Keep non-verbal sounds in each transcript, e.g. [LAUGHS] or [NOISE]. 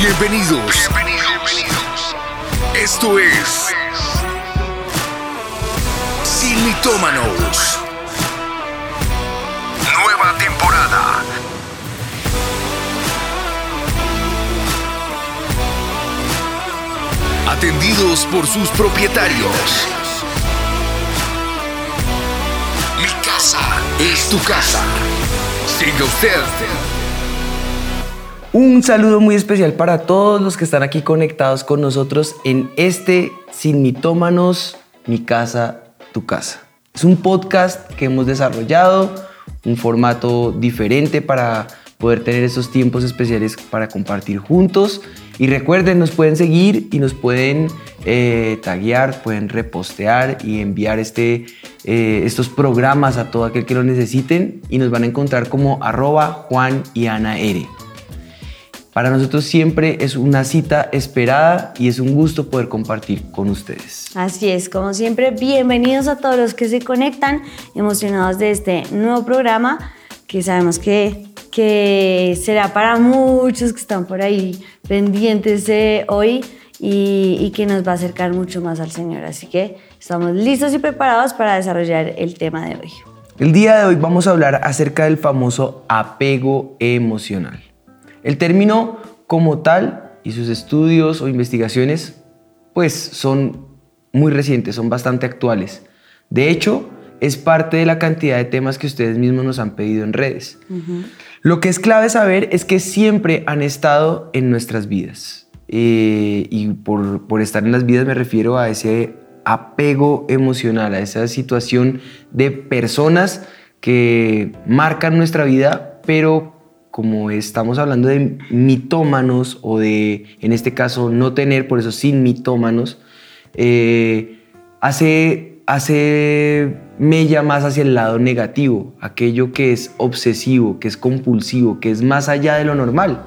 Bienvenidos. Bienvenidos. Esto es Sin Mitómanos. Nueva temporada. Atendidos por sus propietarios. Mi casa es tu casa. Siga usted. Un saludo muy especial para todos los que están aquí conectados con nosotros en este Sin Mitómanos, Mi Casa, Tu Casa. Es un podcast que hemos desarrollado, un formato diferente para poder tener esos tiempos especiales para compartir juntos. Y recuerden, nos pueden seguir y nos pueden eh, taguear, pueden repostear y enviar este, eh, estos programas a todo aquel que lo necesiten y nos van a encontrar como arroba Juan y Ana R. Para nosotros siempre es una cita esperada y es un gusto poder compartir con ustedes. Así es, como siempre, bienvenidos a todos los que se conectan, emocionados de este nuevo programa que sabemos que, que será para muchos que están por ahí pendientes de hoy y, y que nos va a acercar mucho más al Señor. Así que estamos listos y preparados para desarrollar el tema de hoy. El día de hoy vamos a hablar acerca del famoso apego emocional. El término como tal y sus estudios o investigaciones pues son muy recientes, son bastante actuales. De hecho, es parte de la cantidad de temas que ustedes mismos nos han pedido en redes. Lo que es clave saber es que siempre han estado en nuestras vidas. Eh, y por, por estar en las vidas me refiero a ese apego emocional, a esa situación de personas que marcan nuestra vida, pero como estamos hablando de mitómanos o de, en este caso, no tener, por eso sin mitómanos, eh, hace, hace mella más hacia el lado negativo, aquello que es obsesivo, que es compulsivo, que es más allá de lo normal.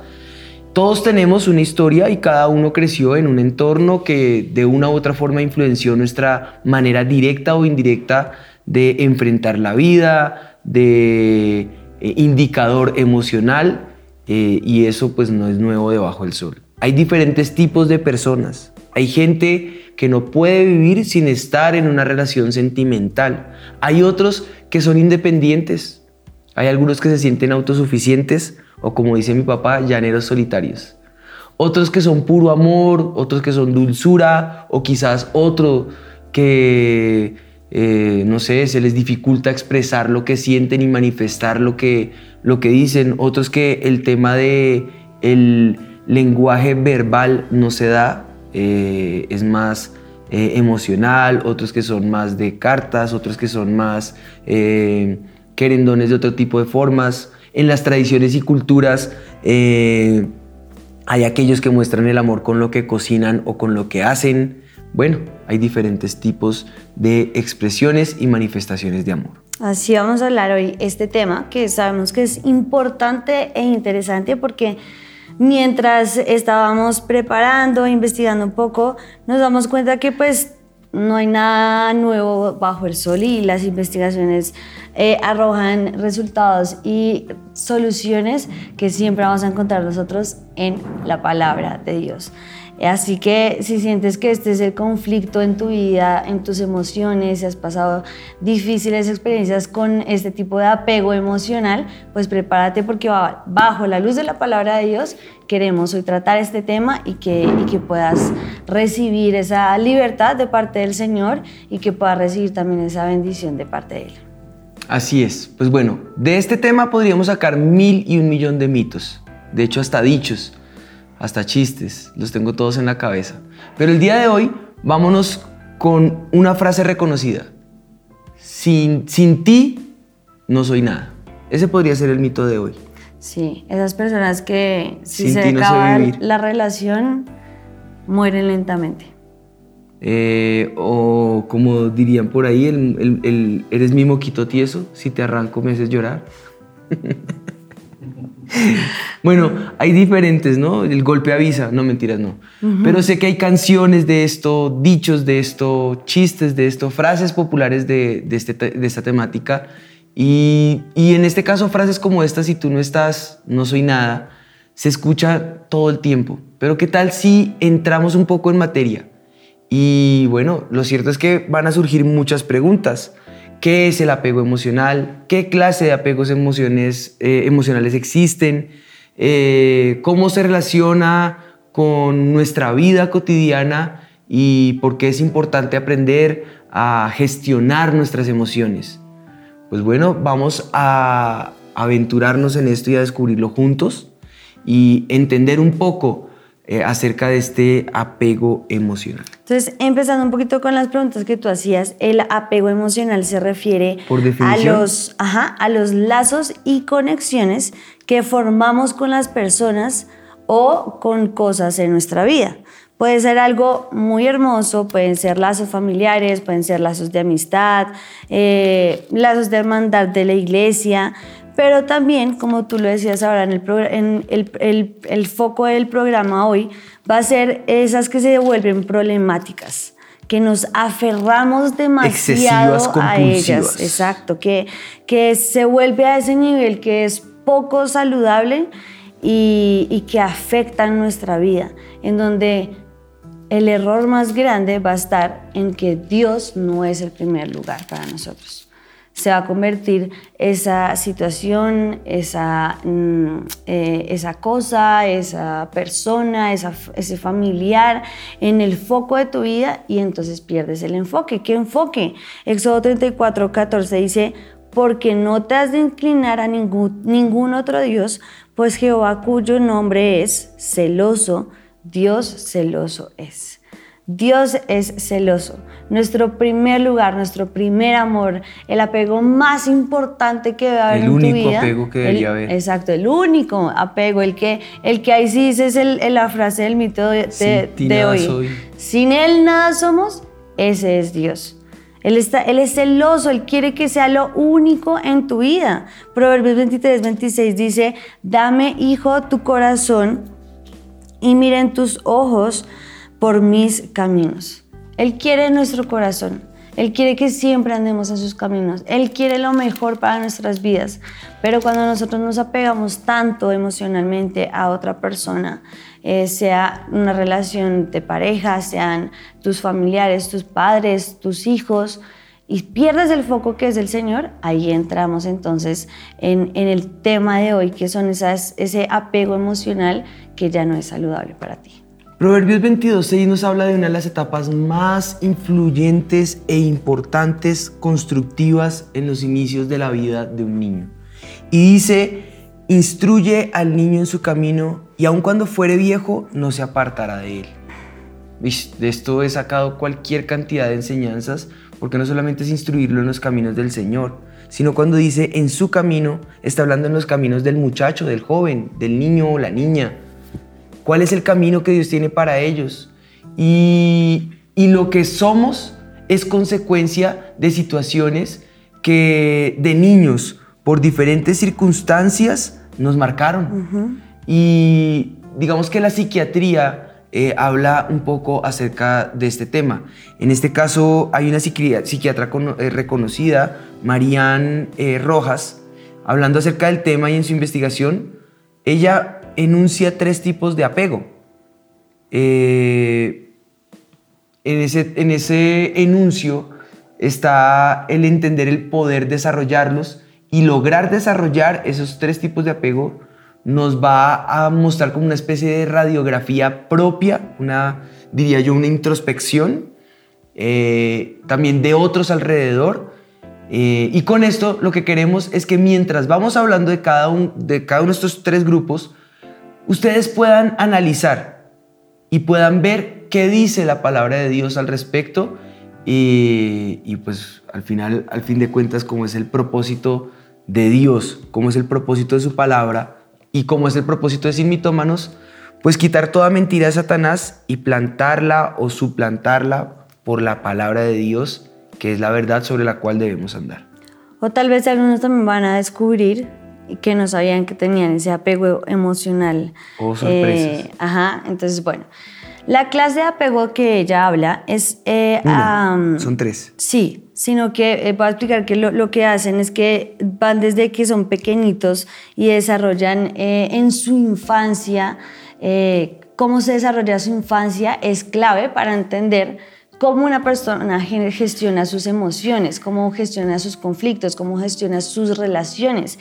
Todos tenemos una historia y cada uno creció en un entorno que de una u otra forma influenció nuestra manera directa o indirecta de enfrentar la vida, de eh, indicador emocional eh, y eso pues no es nuevo debajo del sol. Hay diferentes tipos de personas. Hay gente que no puede vivir sin estar en una relación sentimental. Hay otros que son independientes. Hay algunos que se sienten autosuficientes o como dice mi papá, llaneros solitarios. Otros que son puro amor, otros que son dulzura o quizás otro que eh, no sé, se les dificulta expresar lo que sienten y manifestar lo que, lo que dicen. Otros que el tema de el lenguaje verbal no se da, eh, es más eh, emocional, otros que son más de cartas, otros que son más querendones de otro tipo de formas. En las tradiciones y culturas hay aquellos que muestran el amor con lo que cocinan o con lo que hacen. Bueno, hay diferentes tipos de expresiones y manifestaciones de amor. Así vamos a hablar hoy este tema que sabemos que es importante e interesante porque mientras estábamos preparando, investigando un poco, nos damos cuenta que pues no hay nada nuevo bajo el sol y las investigaciones eh, arrojan resultados y soluciones que siempre vamos a encontrar nosotros en la palabra de Dios. Así que si sientes que este es el conflicto en tu vida, en tus emociones, si has pasado difíciles experiencias con este tipo de apego emocional, pues prepárate porque bajo la luz de la palabra de Dios queremos hoy tratar este tema y que, y que puedas recibir esa libertad de parte del Señor y que puedas recibir también esa bendición de parte de Él. Así es. Pues bueno, de este tema podríamos sacar mil y un millón de mitos, de hecho hasta dichos hasta chistes, los tengo todos en la cabeza. Pero el día de hoy vámonos con una frase reconocida. Sin, sin ti no soy nada. Ese podría ser el mito de hoy. Sí, esas personas que si se acaba la relación mueren lentamente. Eh, o como dirían por ahí, el, eres mi moquito tieso, si te arranco me haces llorar. [LAUGHS] [LAUGHS] bueno, hay diferentes, ¿no? El golpe avisa, no mentiras, no. Pero sé que hay canciones de esto, dichos de esto, chistes de esto, frases populares de, este de esta temática. Y, y, en este caso, frases como esta, si tú no estás, no soy nada, se escucha todo el tiempo. Pero ¿qué tal si entramos un poco en materia? Y bueno, lo cierto es que van a surgir muchas preguntas. ¿Qué es el apego emocional? ¿Qué clase de apegos emociones, eh, emocionales existen? Eh, ¿Cómo se relaciona con nuestra vida cotidiana? ¿Y por qué es importante aprender a gestionar nuestras emociones? Pues bueno, vamos a aventurarnos en esto y a descubrirlo juntos y entender un poco eh, acerca de este apego emocional. Entonces, empezando un poquito con las preguntas que tú hacías, el apego emocional se refiere a los, a los lazos y conexiones que formamos con las personas o con cosas en nuestra vida. Puede ser algo muy hermoso, pueden ser lazos familiares, pueden ser lazos de amistad, eh, lazos de hermandad de la iglesia, pero también, como tú lo decías ahora, en, el, el, el, foco del programa hoy va a ser esas que se devuelven problemáticas, que nos aferramos demasiado a ellas. Exacto, que, que se vuelve a ese nivel que es poco saludable y, y que afectan nuestra vida, en donde el error más grande va a estar en que Dios no es el primer lugar para nosotros se va a convertir esa situación, esa, mm, eh, esa cosa, esa persona, ese familiar en el foco de tu vida y entonces pierdes el enfoque. ¿Qué enfoque? Éxodo 34, 14 dice, porque no te has de inclinar a ningún otro Dios, pues Jehová cuyo nombre es celoso, Dios celoso es. Dios es celoso. Nuestro primer lugar, nuestro primer amor, el apego más importante que debe haber en tu vida. El único apego que debería haber. Exacto, el único apego, el que, el que ahí sí dice es la frase del mito de, de, hoy. Sin Él nada somos, ese es Dios. Él, está, él es celoso, Él quiere que sea lo único en tu vida. Proverbios 23, 26 dice, dame, hijo, tu corazón y miren tus ojos por mis caminos. Él quiere nuestro corazón. Él quiere que siempre andemos en sus caminos. Él quiere lo mejor para nuestras vidas. Pero cuando nosotros nos apegamos tanto emocionalmente a otra persona, eh, sea una relación de pareja, sean tus familiares, tus padres, tus hijos, y pierdes el foco que es el Señor, ahí entramos entonces en, el tema de hoy, que son esas, ese apego emocional que ya no es saludable para ti. Proverbios 22.6 nos habla de una de las etapas más influyentes e importantes constructivas en los inicios de la vida de un niño. Y dice, instruye al niño en su camino y aun cuando fuere viejo no se apartará de él. De esto he sacado cualquier cantidad de enseñanzas porque no solamente es instruirlo en los caminos del Señor, sino cuando dice en su camino, está hablando en los caminos del muchacho, del joven, del niño o la niña cuál es el camino que Dios tiene para ellos. Y, lo que somos es consecuencia de situaciones que de niños, por diferentes circunstancias, nos marcaron. Y digamos que la psiquiatría eh, habla un poco acerca de este tema. En este caso hay una psiquiatra, eh, reconocida, Marianne eh, Rojas, hablando acerca del tema y en su investigación, ella enuncia tres tipos de apego. Eh, en, ese, en ese enuncio está el entender el poder desarrollarlos y lograr desarrollar esos tres tipos de apego nos va a mostrar como una especie de radiografía propia, una, diría yo, una introspección, eh, también de otros alrededor. Eh, y con esto lo que queremos es que mientras vamos hablando de cada, un, de cada uno de estos tres grupos, ustedes puedan analizar y puedan ver qué dice la palabra de Dios al respecto y, pues al final, al fin de cuentas, cómo es el propósito de Dios, cómo es el propósito de su palabra y cómo es el propósito de Sin Mitómanos, pues quitar toda mentira de Satanás y plantarla o suplantarla por la palabra de Dios, que es la verdad sobre la cual debemos andar. O tal vez algunos también van a descubrir que no sabían que tenían ese apego emocional. Oh, sorpresas. Eh, ajá, entonces bueno. La clase de apego que ella habla es... Eh, son tres. Sí, sino que eh, voy a explicar que lo, que hacen es que van desde que son pequeñitos y desarrollan en su infancia eh, cómo se desarrolla su infancia es clave para entender cómo una persona gestiona sus emociones, cómo gestiona sus conflictos, cómo gestiona sus relaciones.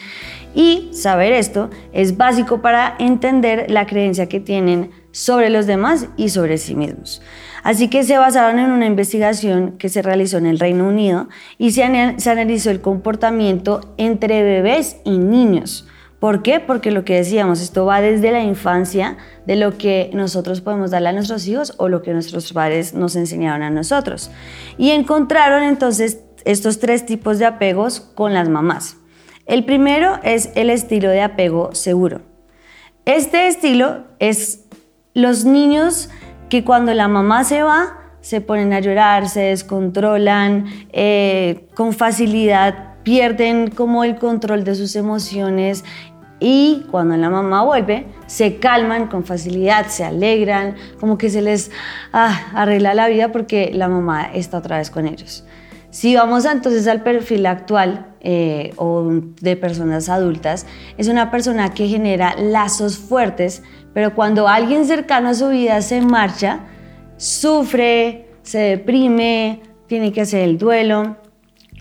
Y saber esto es básico para entender la creencia que tienen sobre los demás y sobre sí mismos. Así que se basaron en una investigación que se realizó en el Reino Unido y se, analizó el comportamiento entre bebés y niños. ¿Por qué? Porque lo que decíamos, esto va desde la infancia, de lo que nosotros podemos darle a nuestros hijos o lo que nuestros padres nos enseñaron a nosotros. Y encontraron entonces estos tres tipos de apegos con las mamás. El primero es el estilo de apego seguro. Este estilo es los niños que cuando la mamá se va, se ponen a llorar, se descontrolan, eh, con facilidad pierden como el control de sus emociones y cuando la mamá vuelve, se calman con facilidad, se alegran, como que se les ah, arregla la vida porque la mamá está otra vez con ellos. Si vamos entonces al perfil actual eh, o de personas adultas, es una persona que genera lazos fuertes, pero cuando alguien cercano a su vida se marcha, sufre, se deprime, tiene que hacer el duelo,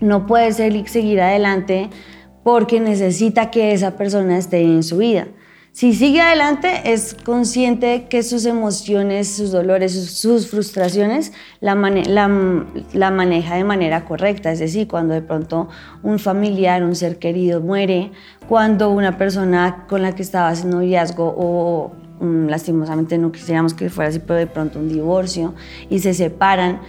no puede seguir adelante porque necesita que esa persona esté en su vida. Si sigue adelante, es consciente que sus emociones, sus dolores, sus, frustraciones la, maneja de manera correcta. Es decir, cuando de pronto un familiar, un ser querido muere, cuando una persona con la que estaba haciendo noviazgo o mm, lastimosamente no quisiéramos que fuera así, pero de pronto un divorcio y se separan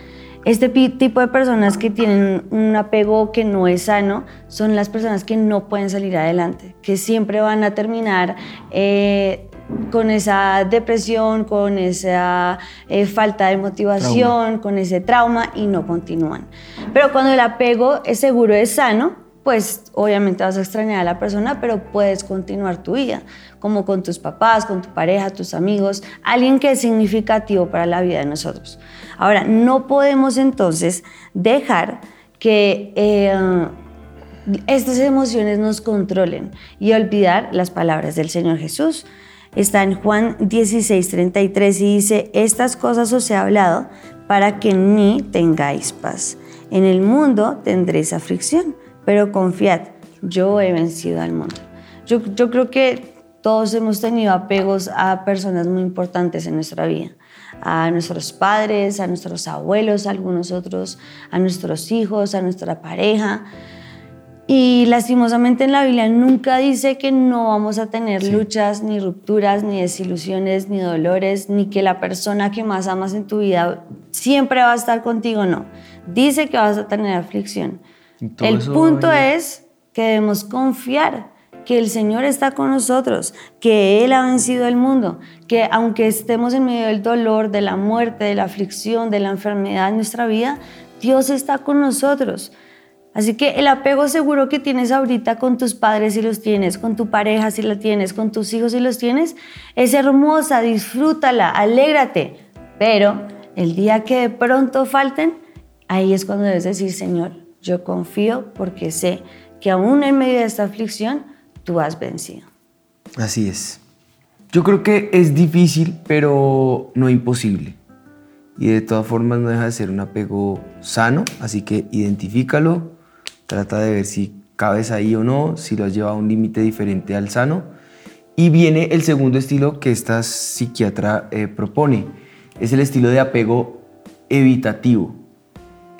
este tipo de personas que tienen un apego que no es sano son las personas que no pueden salir adelante, que siempre van a terminar eh, con esa depresión, con esa eh, falta de motivación, con ese trauma y no continúan. Pero cuando el apego es seguro, es sano, pues obviamente vas a extrañar a la persona, pero puedes continuar tu vida, como con tus papás, con tu pareja, tus amigos, alguien que es significativo para la vida de nosotros. Ahora, no podemos entonces dejar que eh, estas emociones nos controlen y olvidar las palabras del Señor Jesús. Está en Juan 16, 33 y dice, estas cosas os he hablado para que ni tengáis paz. En el mundo tendréis aflicción pero confiad, yo he vencido al mundo. Yo, yo creo que todos hemos tenido apegos a personas muy importantes en nuestra vida, a nuestros padres, a nuestros abuelos, a algunos otros, a nuestros hijos, a nuestra pareja. Y lastimosamente en la Biblia nunca dice que no vamos a tener luchas, ni rupturas, ni desilusiones, ni dolores, ni que la persona que más amas en tu vida siempre va a estar contigo, no. Dice que vas a tener aflicción. El punto es que debemos confiar que el Señor está con nosotros, que Él ha vencido el mundo, que aunque estemos en medio del dolor, de la muerte, de la aflicción, de la enfermedad en nuestra vida, Dios está con nosotros. Así que el apego seguro que tienes ahorita con tus padres si los tienes, con tu pareja si la tienes, con tus hijos si los tienes, es hermosa, disfrútala, alégrate. Pero el día que de pronto falten, ahí es cuando debes decir, Señor, yo confío porque sé que aún en medio de esta aflicción, tú has vencido. Así es. Yo creo que es difícil, pero no imposible. Y de todas formas no deja de ser un apego sano, así que identifícalo, trata de ver si cabes ahí o no, si lo has llevado a un límite diferente al sano. Y viene el segundo estilo que esta psiquiatra eh, propone, es el estilo de apego evitativo.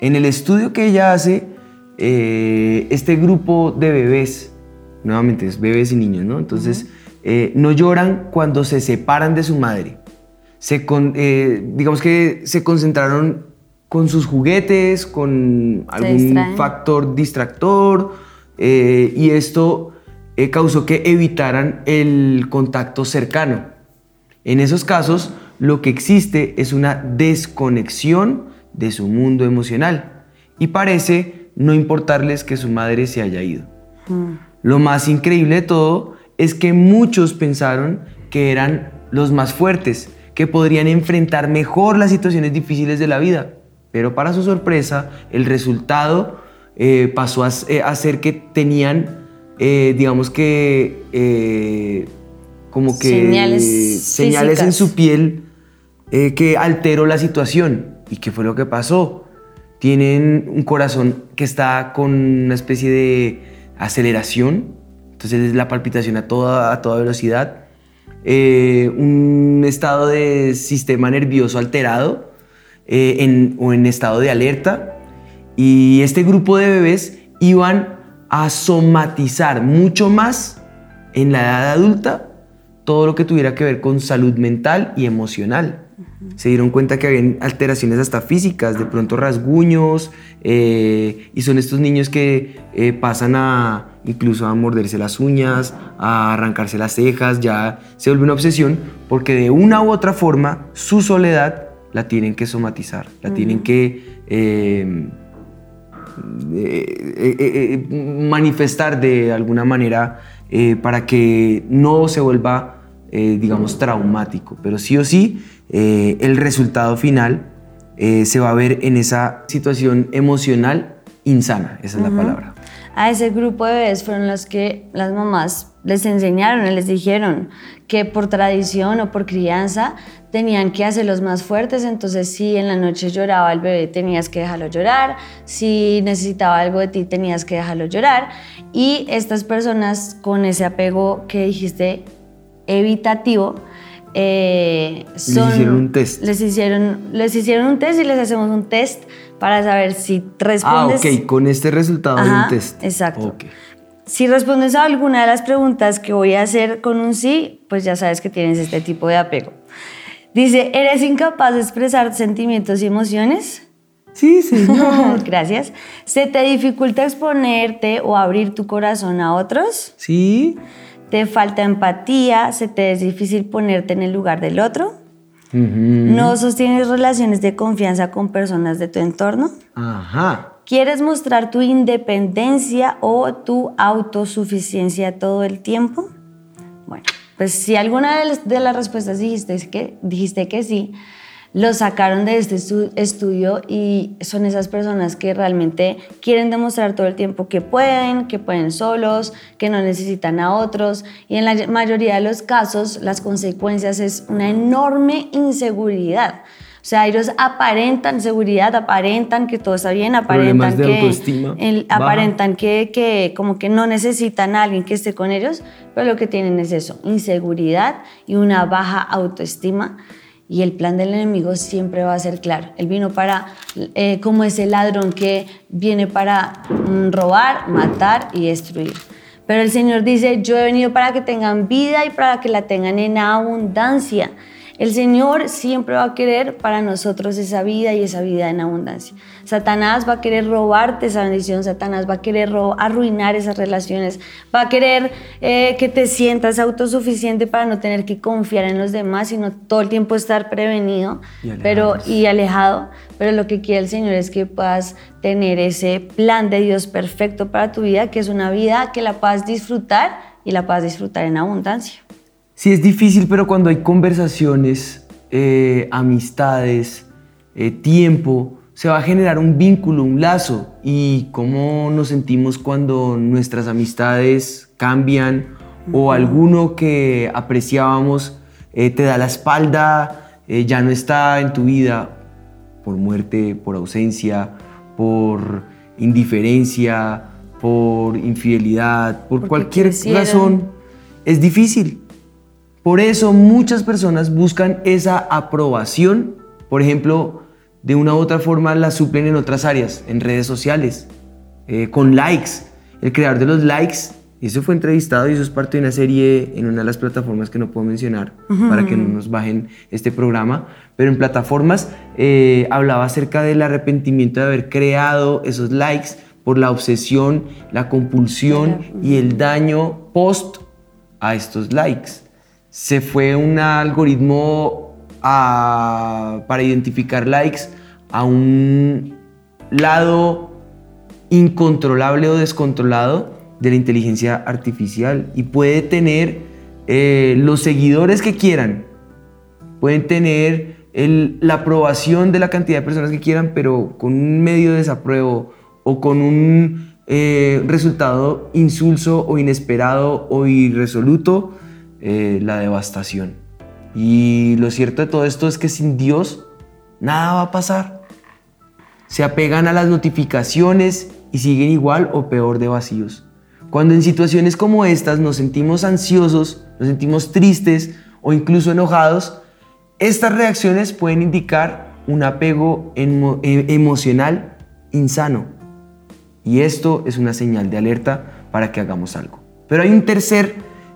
En el estudio que ella hace, eh, este grupo de bebés, nuevamente es bebés y niños, ¿no? Entonces, eh, no lloran cuando se separan de su madre. Se eh, digamos que se concentraron con sus juguetes, con algún factor distractor, y esto causó que evitaran el contacto cercano. En esos casos, lo que existe es una desconexión de su mundo emocional y parece no importarles que su madre se haya ido. Mm. Lo más increíble de todo es que muchos pensaron que eran los más fuertes, que podrían enfrentar mejor las situaciones difíciles de la vida. Pero para su sorpresa, el resultado eh, pasó a, eh, ser que tenían, eh, digamos que, como que Señales señales en su piel que alteró la situación. ¿Y qué fue lo que pasó? Tienen un corazón que está con una especie de aceleración, entonces es la palpitación a toda, a toda velocidad, eh, un estado de sistema nervioso alterado eh, o en estado de alerta, y este grupo de bebés iban a somatizar mucho más en la edad adulta todo lo que tuviera que ver con salud mental y emocional. Se dieron cuenta que habían alteraciones hasta físicas, de pronto rasguños, eh, y son estos niños que eh, pasan a incluso a morderse las uñas, a arrancarse las cejas, ya se vuelve una obsesión, porque de una u otra forma su soledad la tienen que somatizar, la tienen que eh, manifestar de alguna manera para que no se vuelva, digamos, traumático. Pero sí o sí, eh, el resultado final eh, se va a ver en esa situación emocional insana, esa es la palabra. A ese grupo de bebés fueron los que las mamás les enseñaron, les dijeron que por tradición o por crianza tenían que hacerlos más fuertes, entonces si en la noche lloraba el bebé tenías que dejarlo llorar, si necesitaba algo de ti tenías que dejarlo llorar. Y estas personas con ese apego que dijiste evitativo, eh, son, hicieron un test. Les hicieron, les hicieron un test y les hacemos un test para saber si Ah, respondes ok, con este resultado de Ajá, un test. exacto. Ok. Si respondes a alguna de las preguntas que voy a hacer con un sí, pues ya sabes que tienes este tipo de apego. Dice, ¿eres incapaz de expresar sentimientos y emociones? Sí, señor. [LAUGHS] Gracias. ¿Se te dificulta exponerte o abrir tu corazón a otros? sí. ¿Te falta empatía? ¿Se te es difícil ponerte en el lugar del otro? Ujú. ¿No sostienes relaciones de confianza con personas de tu entorno? Ajá. ¿Quieres mostrar tu independencia o tu autosuficiencia todo el tiempo? Bueno, pues si alguna de las, de las respuestas dijiste que, dijiste que sí, lo sacaron de este estu- estudio y son esas personas que realmente quieren demostrar todo el tiempo que pueden, que pueden solos, que no necesitan a otros y en la mayoría de los casos las consecuencias es una enorme inseguridad. O sea, ellos aparentan seguridad, aparentan que todo está bien, aparentan de que autoestima el- aparentan que, que como que no necesitan a alguien que esté con ellos, pero lo que tienen es eso, inseguridad y una baja autoestima. Y el plan del enemigo siempre va a ser claro. Él vino para, eh, como ese ladrón que viene para mm, robar, matar y destruir. Pero el Señor dice, yo he venido para que tengan vida y para que la tengan en abundancia. El Señor siempre va a querer para nosotros esa vida y esa vida en abundancia. Satanás va a querer robarte esa bendición, Satanás va a querer arruinar esas relaciones, va a querer eh, que te sientas autosuficiente para no tener que confiar en los demás, sino todo el tiempo estar prevenido Y pero, y alejado. Pero lo que quiere el Señor es que puedas tener ese plan de Dios perfecto para tu vida, que es una vida que la puedas disfrutar y la puedas disfrutar en abundancia. Sí, es difícil, pero cuando hay conversaciones, eh, amistades, eh, tiempo, se va a generar un vínculo, un lazo. Y cómo nos sentimos cuando nuestras amistades cambian o alguno que apreciábamos eh, te da la espalda, eh, ya no está en tu vida por muerte, por ausencia, por indiferencia, por infidelidad, por Porque cualquier razón. Es difícil. Por eso muchas personas buscan esa aprobación, por ejemplo, de una u otra forma la suplen en otras áreas, en redes sociales, eh, con likes. El creador de los likes, y eso fue entrevistado y eso es parte de una serie en una de las plataformas que no puedo mencionar para que no nos bajen este programa, pero en plataformas eh, hablaba acerca del arrepentimiento de haber creado esos likes por la obsesión, la compulsión y el daño post a estos likes. Se fue un algoritmo para identificar likes a un lado incontrolable o descontrolado de la inteligencia artificial y puede tener eh, los seguidores que quieran, pueden tener la aprobación de la cantidad de personas que quieran, pero con un medio de desapruebo o con un eh, resultado insulso o inesperado o irresoluto, eh, la devastación. Y lo cierto de todo esto es que sin Dios nada va a pasar. Se apegan a las notificaciones y siguen igual o peor de vacíos. Cuando en situaciones como estas nos sentimos ansiosos, nos sentimos tristes o incluso enojados, estas reacciones pueden indicar un apego e, emocional insano. Y esto es una señal de alerta para que hagamos algo. Pero hay un tercer,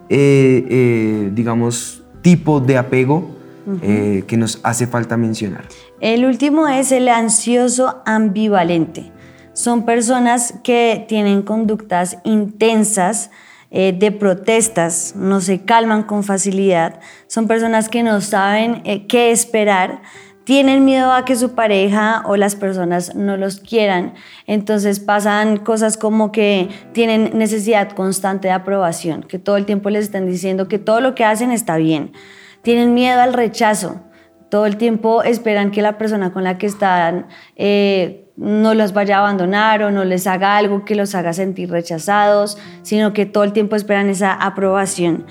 eh, eh, digamos, tipo de apego eh, que nos hace falta mencionar. El último es el ansioso ambivalente. Son personas que tienen conductas intensas, de protestas, no se calman con facilidad, son personas que no saben qué esperar, tienen miedo a que su pareja o las personas no los quieran. Entonces pasan cosas como que tienen necesidad constante de aprobación, que todo el tiempo les están diciendo que todo lo que hacen está bien. Tienen miedo al rechazo. Todo el tiempo esperan que la persona con la que están eh, no los vaya a abandonar o no les haga algo que los haga sentir rechazados, sino que todo el tiempo esperan esa aprobación.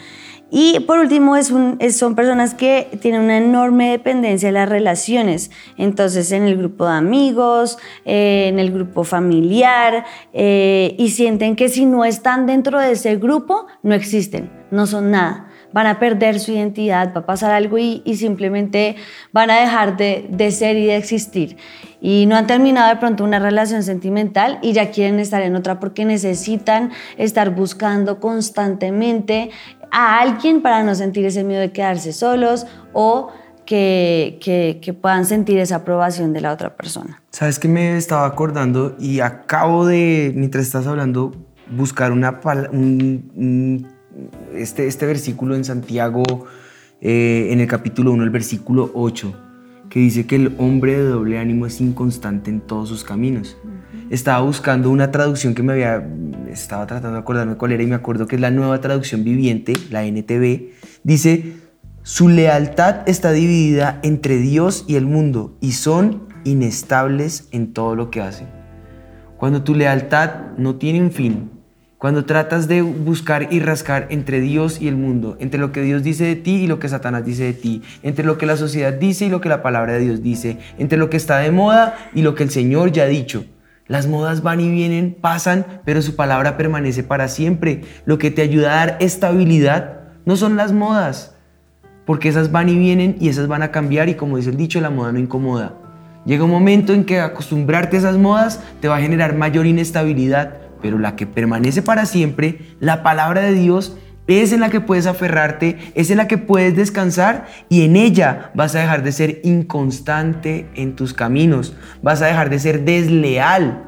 Y por último, es son personas que tienen una enorme dependencia de las relaciones. Entonces, en el grupo de amigos, eh, en el grupo familiar, eh, y sienten que si no están dentro de ese grupo, no existen, no son nada. Van a perder su identidad, va a pasar algo y, simplemente van a dejar de, de ser y de existir. Y no han terminado de pronto una relación sentimental y ya quieren estar en otra porque necesitan estar buscando constantemente a alguien para no sentir ese miedo de quedarse solos o que, que, puedan sentir esa aprobación de la otra persona. Sabes que me estaba acordando y acabo de, mientras estás hablando, buscar una, este, este versículo en Santiago, eh, en el capítulo 1, el versículo 8, que dice que el hombre de doble ánimo es inconstante en todos sus caminos. Estaba buscando una traducción que me había, estaba tratando de acordarme cuál era y me acuerdo que es la nueva traducción viviente, la NTV, dice, su lealtad está dividida entre Dios y el mundo y son inestables en todo lo que hacen. Cuando tu lealtad no tiene un fin, cuando tratas de buscar y rascar entre Dios y el mundo, entre lo que Dios dice de ti y lo que Satanás dice de ti, entre lo que la sociedad dice y lo que la palabra de Dios dice, entre lo que está de moda y lo que el Señor ya ha dicho, las modas van y vienen, pasan, pero su palabra permanece para siempre. Lo que te ayuda a dar estabilidad no son las modas, porque esas van y vienen y esas van a cambiar y como dice el dicho, la moda no incomoda. Llega un momento en que acostumbrarte a esas modas te va a generar mayor inestabilidad, pero la que permanece para siempre, la palabra de Dios, es en la que puedes aferrarte, es en la que puedes descansar y en ella vas a dejar de ser inconstante en tus caminos, vas a dejar de ser desleal.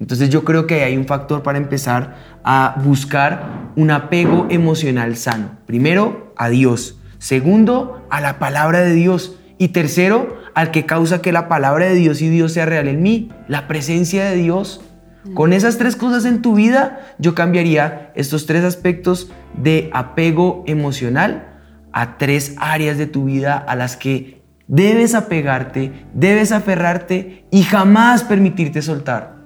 Entonces yo creo que hay un factor para empezar a buscar un apego emocional sano. Primero, a Dios. Segundo, a la palabra de Dios. Y tercero, al que causa que la palabra de Dios y Dios sea real en mí, la presencia de Dios. Con esas tres cosas en tu vida, yo cambiaría estos tres aspectos de apego emocional a tres áreas de tu vida a las que debes apegarte, debes aferrarte y jamás permitirte soltar.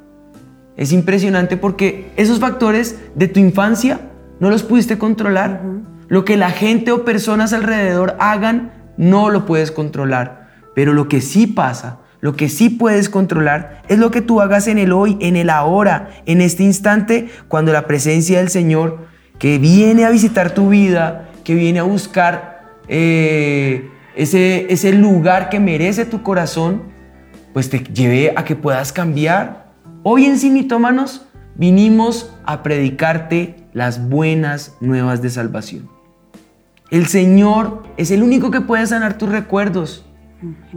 Es impresionante porque esos factores de tu infancia no los pudiste controlar. Lo que la gente o personas alrededor hagan, no lo puedes controlar. Pero lo que sí pasa lo que sí puedes controlar es lo que tú hagas en el hoy, en el ahora, en este instante, cuando la presencia del Señor que viene a visitar tu vida, que viene a buscar eh, ese, ese lugar que merece tu corazón, pues te lleve a que puedas cambiar. Hoy en Sinitómanos vinimos a predicarte las buenas nuevas de salvación. El Señor es el único que puede sanar tus recuerdos.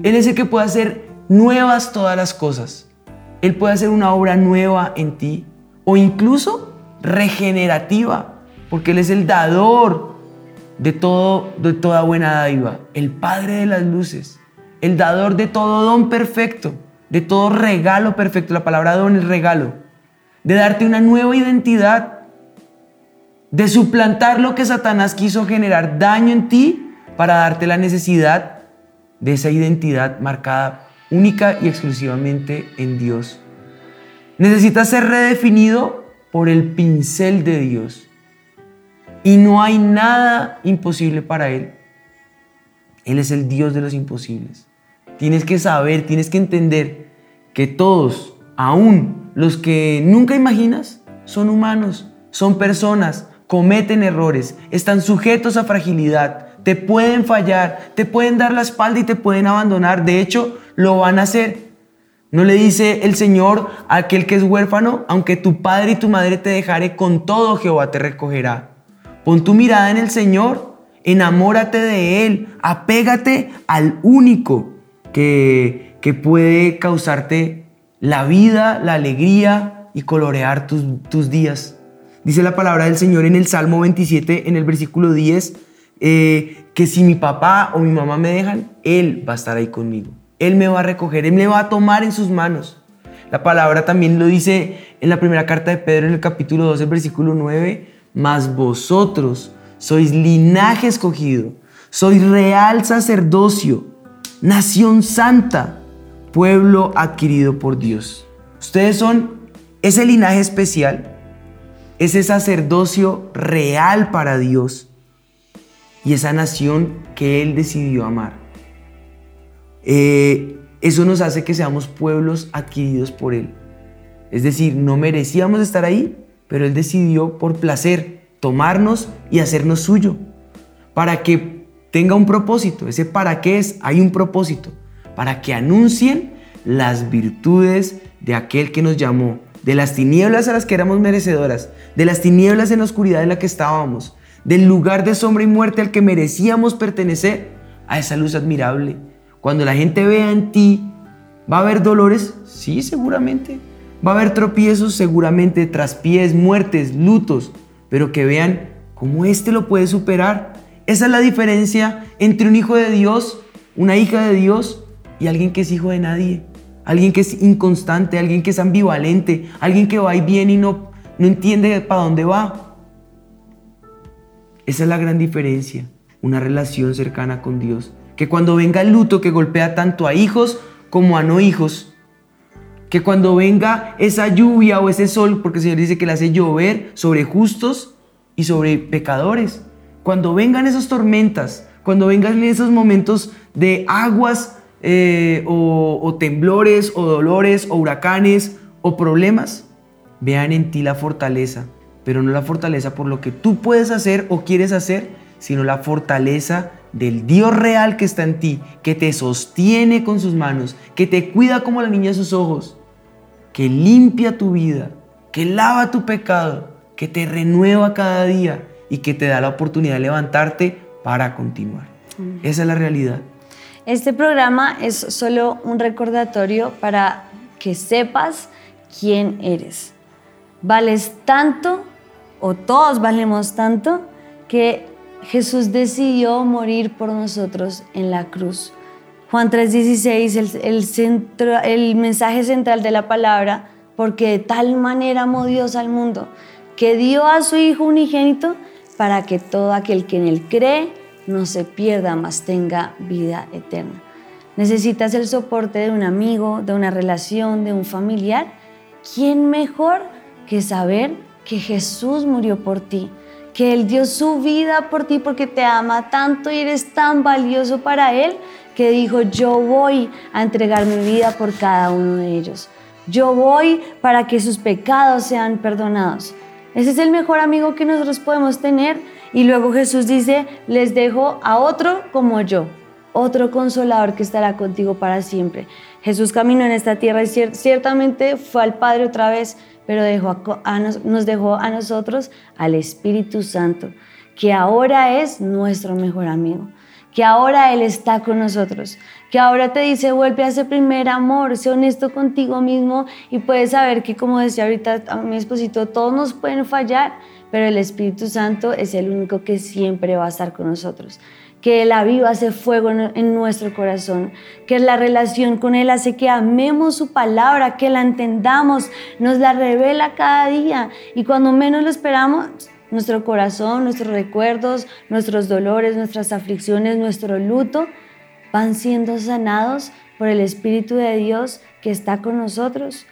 Él es el que puede hacer nuevas todas las cosas. Él puede hacer una obra nueva en ti o incluso regenerativa, porque Él es el dador de, todo, de toda buena dádiva, el Padre de las luces, el dador de todo don perfecto, de todo regalo perfecto. La palabra don es regalo, de darte una nueva identidad, de suplantar lo que Satanás quiso generar daño en ti para darte la necesidad de esa identidad marcada única y exclusivamente en Dios. Necesitas ser redefinido por el pincel de Dios. y no hay nada imposible para Él. Él es el Dios de los imposibles. Tienes que saber, tienes que entender que todos, aún los que nunca imaginas, son humanos, son personas, cometen errores, están sujetos a fragilidad, te pueden fallar, te pueden dar la espalda y te pueden abandonar. De hecho, lo van a hacer. ¿No le dice el Señor a aquel que es huérfano, aunque tu padre y tu madre te dejare, con todo Jehová te recogerá? Pon tu mirada en el Señor, enamórate de Él, apégate al único que, que puede causarte la vida, la alegría y colorear tus, tus días. Dice la palabra del Señor en el Salmo 27, en el versículo 10, eh, que si mi papá o mi mamá me dejan, Él va a estar ahí conmigo. Él me va a recoger, Él me va a tomar en sus manos. La palabra también lo dice en la primera carta de Pedro en el capítulo 12, versículo 9, mas vosotros sois linaje escogido, sois real sacerdocio, nación santa, pueblo adquirido por Dios. Ustedes son ese linaje especial, ese sacerdocio real para Dios y esa nación que Él decidió amar. Eh, eso nos hace que seamos pueblos adquiridos por Él. Es decir, no merecíamos estar ahí, pero Él decidió por placer tomarnos y hacernos suyo, para que tenga un propósito. Ese para qué es, hay un propósito, para que anuncien las virtudes de aquel que nos llamó, de las tinieblas a las que éramos merecedoras, de las tinieblas en la oscuridad en la que estábamos, del lugar de sombra y muerte al que merecíamos pertenecer, a esa luz admirable cuando la gente vea en ti, ¿va a haber dolores? Sí, seguramente. Va a haber tropiezos, seguramente, traspiés, muertes, lutos, pero que vean cómo éste lo puede superar. Esa es la diferencia entre un hijo de Dios, una hija de Dios y alguien que es hijo de nadie. Alguien que es inconstante, alguien que es ambivalente, alguien que va y viene y no, no entiende para dónde va. Esa es la gran diferencia, una relación cercana con Dios. Que cuando venga el luto que golpea tanto a hijos como a no hijos, que cuando venga esa lluvia o ese sol, porque el Señor dice que le hace llover sobre justos y sobre pecadores, cuando vengan esas tormentas, cuando vengan esos momentos de aguas eh, o, o temblores o dolores o huracanes o problemas, vean en ti la fortaleza, pero no la fortaleza por lo que tú puedes hacer o quieres hacer, sino la fortaleza del Dios real que está en ti, que te sostiene con sus manos, que te cuida como la niña de sus ojos, que limpia tu vida, que lava tu pecado, que te renueva cada día y que te da la oportunidad de levantarte para continuar. Esa es la realidad. Este programa es solo un recordatorio para que sepas quién eres. Vales tanto, o todos valemos tanto, que Jesús decidió morir por nosotros en la cruz. Juan 3:16, el, el mensaje central de la palabra, porque de tal manera amó Dios al mundo, que dio a su Hijo unigénito para que todo aquel que en él cree no se pierda, mas tenga vida eterna. Necesitas el soporte de un amigo, de una relación, de un familiar. ¿Quién mejor que saber que Jesús murió por ti? que Él dio su vida por ti porque te ama tanto y eres tan valioso para Él que dijo, yo voy a entregar mi vida por cada uno de ellos. Yo voy para que sus pecados sean perdonados. Ese es el mejor amigo que nosotros podemos tener. Y luego Jesús dice, les dejo a otro como yo, otro consolador que estará contigo para siempre. Jesús caminó en esta tierra y ciertamente fue al Padre otra vez, pero nos, dejó a nosotros al Espíritu Santo, que ahora es nuestro mejor amigo, que ahora Él está con nosotros, que ahora te dice, vuelve a ese primer amor, sé honesto contigo mismo y puedes saber que, como decía ahorita a mi esposito, todos nos pueden fallar, pero el Espíritu Santo es el único que siempre va a estar con nosotros que Él aviva ese fuego en nuestro corazón, que la relación con Él hace que amemos su palabra, que la entendamos, nos la revela cada día y cuando menos lo esperamos, nuestro corazón, nuestros recuerdos, nuestros dolores, nuestras aflicciones, nuestro luto van siendo sanados por el Espíritu de Dios que está con nosotros.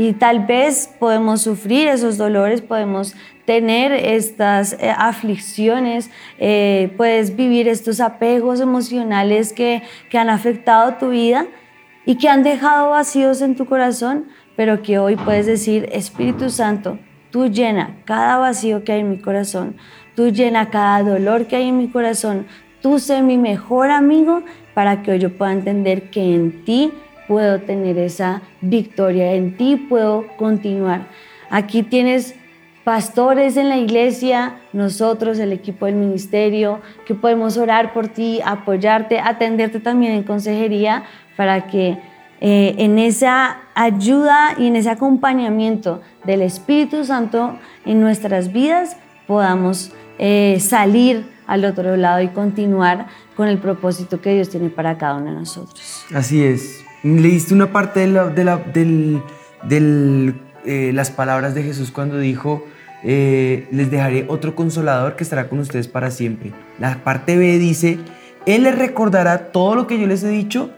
Y tal vez podemos sufrir esos dolores, podemos tener estas eh, aflicciones, eh, puedes vivir estos apegos emocionales que, que han afectado tu vida y que han dejado vacíos en tu corazón, pero que hoy puedes decir, Espíritu Santo, tú llena cada vacío que hay en mi corazón, tú llena cada dolor que hay en mi corazón, tú sé mi mejor amigo para que hoy yo pueda entender que en ti puedo tener esa victoria, en ti puedo continuar. Aquí tienes pastores en la iglesia, nosotros, el equipo del ministerio, que podemos orar por ti, apoyarte, atenderte también en consejería para que eh, en esa ayuda y en ese acompañamiento del Espíritu Santo en nuestras vidas podamos eh, salir al otro lado y continuar con el propósito que Dios tiene para cada uno de nosotros. Así es. Leíste una parte de, la, de, la, del, del, eh, las palabras de Jesús cuando dijo, eh, les dejaré otro consolador que estará con ustedes para siempre. La parte B dice, Él les recordará todo lo que yo les he dicho,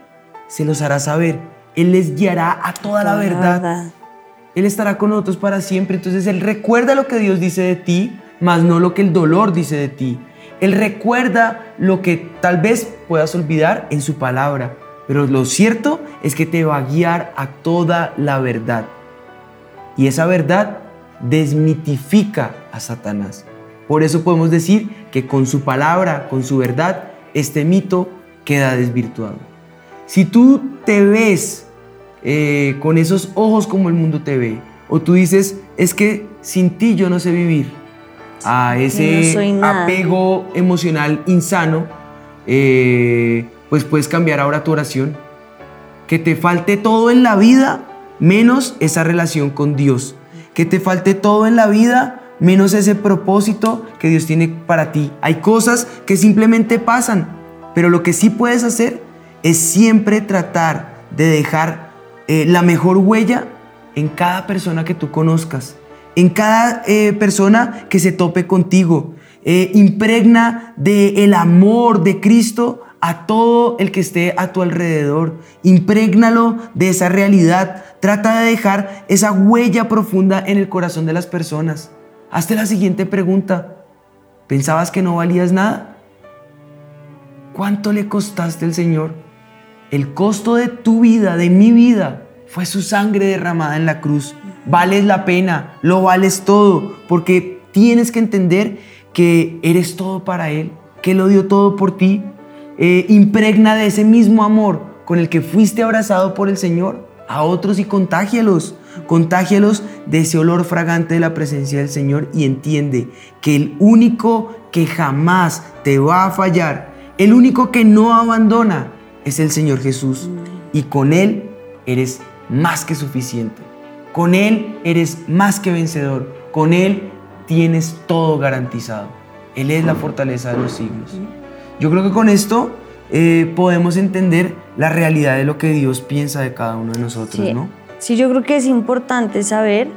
se los hará saber. Él les guiará a toda la verdad. Él estará con nosotros para siempre. Entonces Él recuerda lo que Dios dice de ti, más no lo que el dolor dice de ti. Él recuerda lo que tal vez puedas olvidar en su palabra. Pero lo cierto es que te va a guiar a toda la verdad. Y esa verdad desmitifica a Satanás. Por eso podemos decir que con su palabra, con su verdad, este mito queda desvirtuado. Si tú te ves eh, con esos ojos como el mundo te ve, o tú dices, es que sin ti yo no sé vivir, a ese apego emocional insano, eh, pues puedes cambiar ahora tu oración. Que te falte todo en la vida menos esa relación con Dios. Que te falte todo en la vida menos ese propósito que Dios tiene para ti. Hay cosas que simplemente pasan, pero lo que sí puedes hacer es siempre tratar de dejar eh, la mejor huella en cada persona que tú conozcas, en cada eh, persona que se tope contigo. Eh, impregna de el amor de Cristo a todo el que esté a tu alrededor. Imprégnalo de esa realidad. Trata de dejar esa huella profunda en el corazón de las personas. Hazte la siguiente pregunta. ¿Pensabas que no valías nada? ¿Cuánto le costaste al Señor? El costo de tu vida, de mi vida, fue su sangre derramada en la cruz. Vales la pena, lo vales todo, porque tienes que entender que eres todo para Él, que lo dio todo por ti, eh, impregna de ese mismo amor con el que fuiste abrazado por el Señor a otros y contágialos. Contágialos de ese olor fragante de la presencia del Señor y entiende que el único que jamás te va a fallar, el único que no abandona, es el Señor Jesús. Y con Él eres más que suficiente. Con Él eres más que vencedor. Con Él tienes todo garantizado. Él es la fortaleza de los siglos. Yo creo que con esto eh, podemos entender la realidad de lo que Dios piensa de cada uno de nosotros, sí. ¿no? Sí, yo creo que es importante saber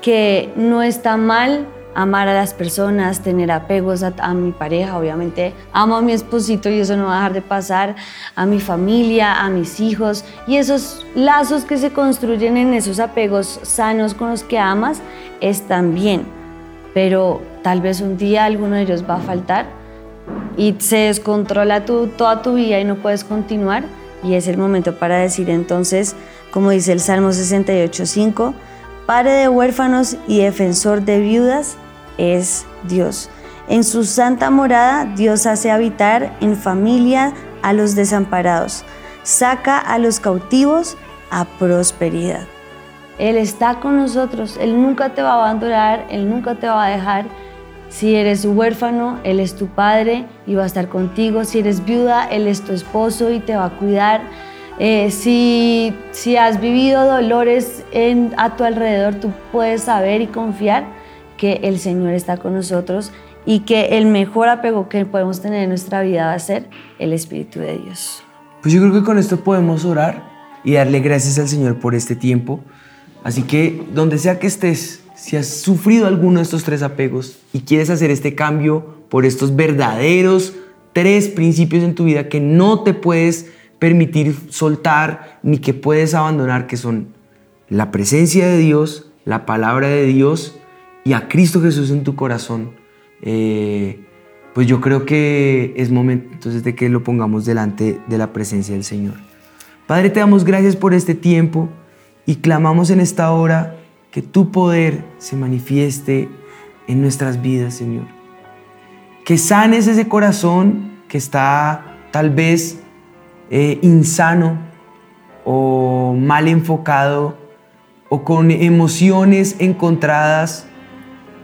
que no está mal amar a las personas, tener apegos a, a, mi pareja, obviamente. Amo a mi esposito y eso no va a dejar de pasar, a mi familia, a mis hijos. Y esos lazos que se construyen en esos apegos sanos con los que amas están bien, pero tal vez un día alguno de ellos va a faltar y se descontrola toda tu vida y no puedes continuar y es el momento para decir entonces, como dice el Salmo 68.5, Padre de huérfanos y defensor de viudas es Dios. En su santa morada Dios hace habitar en familia a los desamparados, saca a los cautivos a prosperidad. Él está con nosotros, Él nunca te va a abandonar, Él nunca te va a dejar. Si eres huérfano, Él es tu padre y va a estar contigo. Si eres viuda, Él es tu esposo y te va a cuidar. Eh, si, si has vivido dolores a tu alrededor, tú puedes saber y confiar que el Señor está con nosotros y que el mejor apego que podemos tener en nuestra vida va a ser el Espíritu de Dios. Pues yo creo que con esto podemos orar y darle gracias al Señor por este tiempo. Así que donde sea que estés, si has sufrido alguno de estos tres apegos y quieres hacer este cambio por estos verdaderos tres principios en tu vida que no te puedes permitir soltar ni que puedes abandonar, que son la presencia de Dios, la palabra de Dios y a Cristo Jesús en tu corazón, eh, pues yo creo que es momento entonces de que lo pongamos delante de la presencia del Señor. Padre, te damos gracias por este tiempo y clamamos en esta hora que tu poder se manifieste en nuestras vidas, Señor. Que sanes ese corazón que está tal vez eh, insano o mal enfocado o con emociones encontradas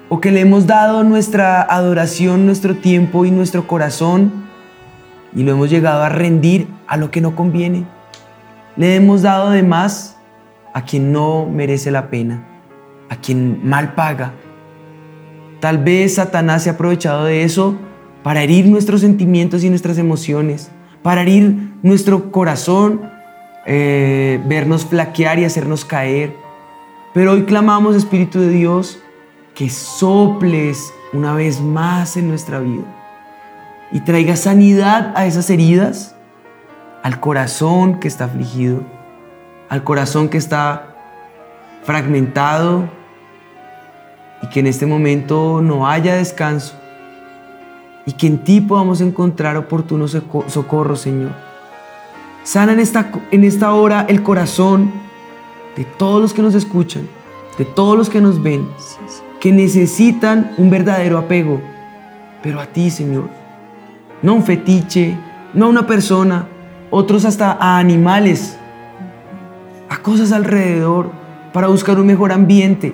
o que le hemos dado nuestra adoración, nuestro tiempo y nuestro corazón y lo hemos llegado a rendir a lo que no conviene. Le hemos dado de más a quien no merece la pena, a quien mal paga. Tal vez Satanás se ha aprovechado de eso para herir nuestros sentimientos y nuestras emociones, para herir nuestro corazón, eh, vernos flaquear y hacernos caer. Pero hoy clamamos, Espíritu de Dios, que soples una vez más en nuestra vida y traiga sanidad a esas heridas, al corazón que está afligido, al corazón que está fragmentado y que en este momento no haya descanso y que en ti podamos encontrar oportuno socorro, Señor. Sana en esta, en esta hora el corazón de todos los que nos escuchan, de todos los que nos ven que necesitan un verdadero apego, pero a ti, Señor. No un fetiche, no a una persona, otros hasta a animales, a cosas alrededor, para buscar un mejor ambiente,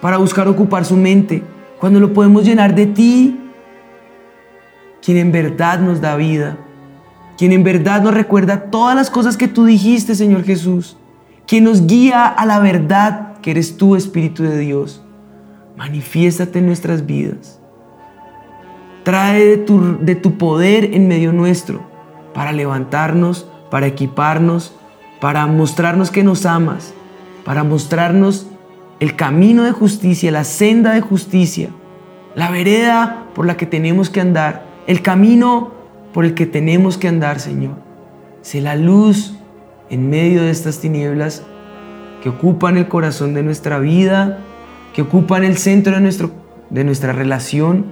para buscar ocupar su mente, cuando lo podemos llenar de ti, quien en verdad nos da vida, quien en verdad nos recuerda todas las cosas que tú dijiste, Señor Jesús, quien nos guía a la verdad que eres tú, Espíritu de Dios. Manifiéstate en nuestras vidas. Trae de tu, de tu poder en medio nuestro para levantarnos, para equiparnos, para mostrarnos que nos amas, para mostrarnos el camino de justicia, la senda de justicia, la vereda por la que tenemos que andar, el camino por el que tenemos que andar, Señor. Sé la luz en medio de estas tinieblas que ocupan el corazón de nuestra vida que ocupan el centro de, nuestro, de nuestra relación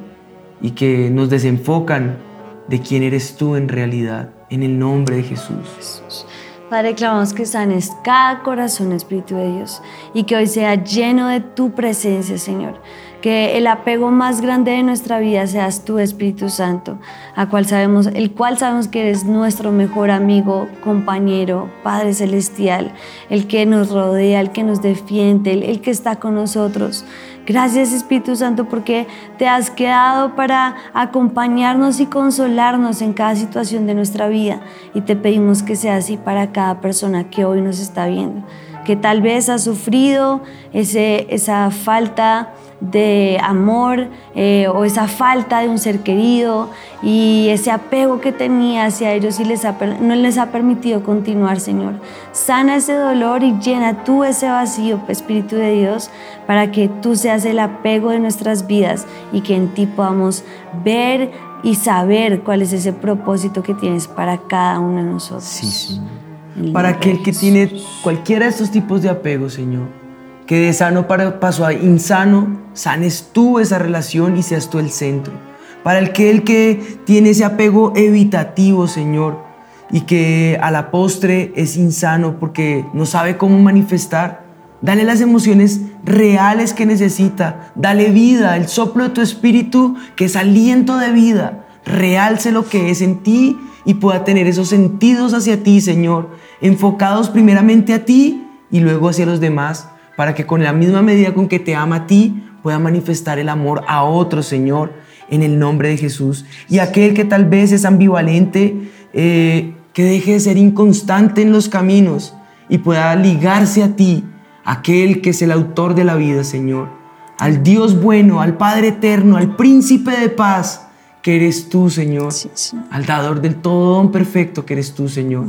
y que nos desenfocan de quién eres tú en realidad, en el nombre de Jesús. Padre, clamamos que sanes cada corazón, Espíritu de Dios, y que hoy sea lleno de tu presencia, Señor que el apego más grande de nuestra vida seas tú, Espíritu Santo, a cual sabemos, el cual sabemos que eres nuestro mejor amigo, compañero, Padre Celestial, el que nos rodea, el que nos defiende, el, que está con nosotros. Gracias Espíritu Santo porque te has quedado para acompañarnos y consolarnos en cada situación de nuestra vida. Y te pedimos que sea así para cada persona que hoy nos está viendo, que tal vez ha sufrido ese, esa falta de amor eh, o esa falta de un ser querido y ese apego que tenía hacia ellos y les no les ha permitido continuar, Señor. Sana ese dolor y llena tú ese vacío, Espíritu de Dios, para que tú seas el apego de nuestras vidas y que en ti podamos ver y saber cuál es ese propósito que tienes para cada uno de nosotros. Sí, Para aquel que tiene cualquiera de estos tipos de apego, Señor que de sano pasó a insano, sanes tú esa relación y seas tú el centro. Para el que el que tiene ese apego evitativo, Señor, y que a la postre es insano porque no sabe cómo manifestar, dale las emociones reales que necesita, dale vida, el soplo de tu espíritu que es aliento de vida, realce lo que es en ti y pueda tener esos sentidos hacia ti, Señor, enfocados primeramente a ti y luego hacia los demás para que con la misma medida con que te ama a ti, pueda manifestar el amor a otro, Señor, en el nombre de Jesús. Y aquel que tal vez es ambivalente, eh, que deje de ser inconstante en los caminos y pueda ligarse a ti, aquel que es el autor de la vida, Señor, al Dios bueno, al Padre eterno, al príncipe de paz, que eres tú, Señor, al dador del todo don perfecto que eres tú, Señor.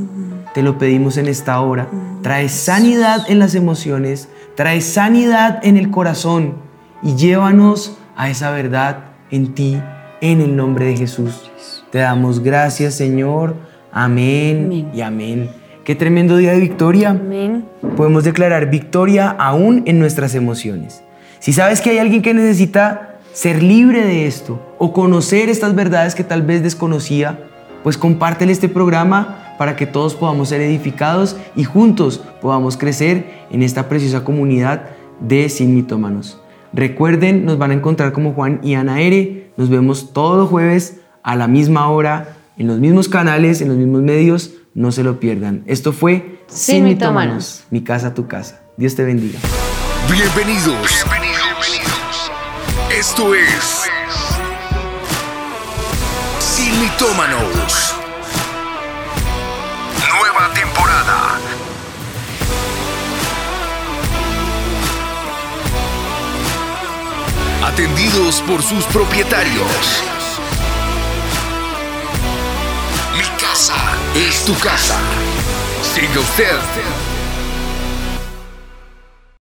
Te lo pedimos en esta hora. Trae sanidad en las emociones, trae sanidad en el corazón y llévanos a esa verdad en ti, en el nombre de Jesús. Te damos gracias, Señor. Amén, y amén. Qué tremendo día de victoria. Amén. Podemos declarar victoria aún en nuestras emociones. Si sabes que hay alguien que necesita ser libre de esto o conocer estas verdades que tal vez desconocía, pues compártele este programa para que todos podamos ser edificados y juntos podamos crecer en esta preciosa comunidad de Sin Mitómanos. Recuerden, nos van a encontrar como Juan y Ana Ere. Nos vemos todos los jueves a la misma hora, en los mismos canales, en los mismos medios. No se lo pierdan. Esto fue Sin Mitómanos. Mi casa, tu casa. Dios te bendiga. Bienvenidos. Bienvenidos. Esto es Sin Mitómanos. Atendidos por sus propietarios. Mi casa es tu casa. Siga usted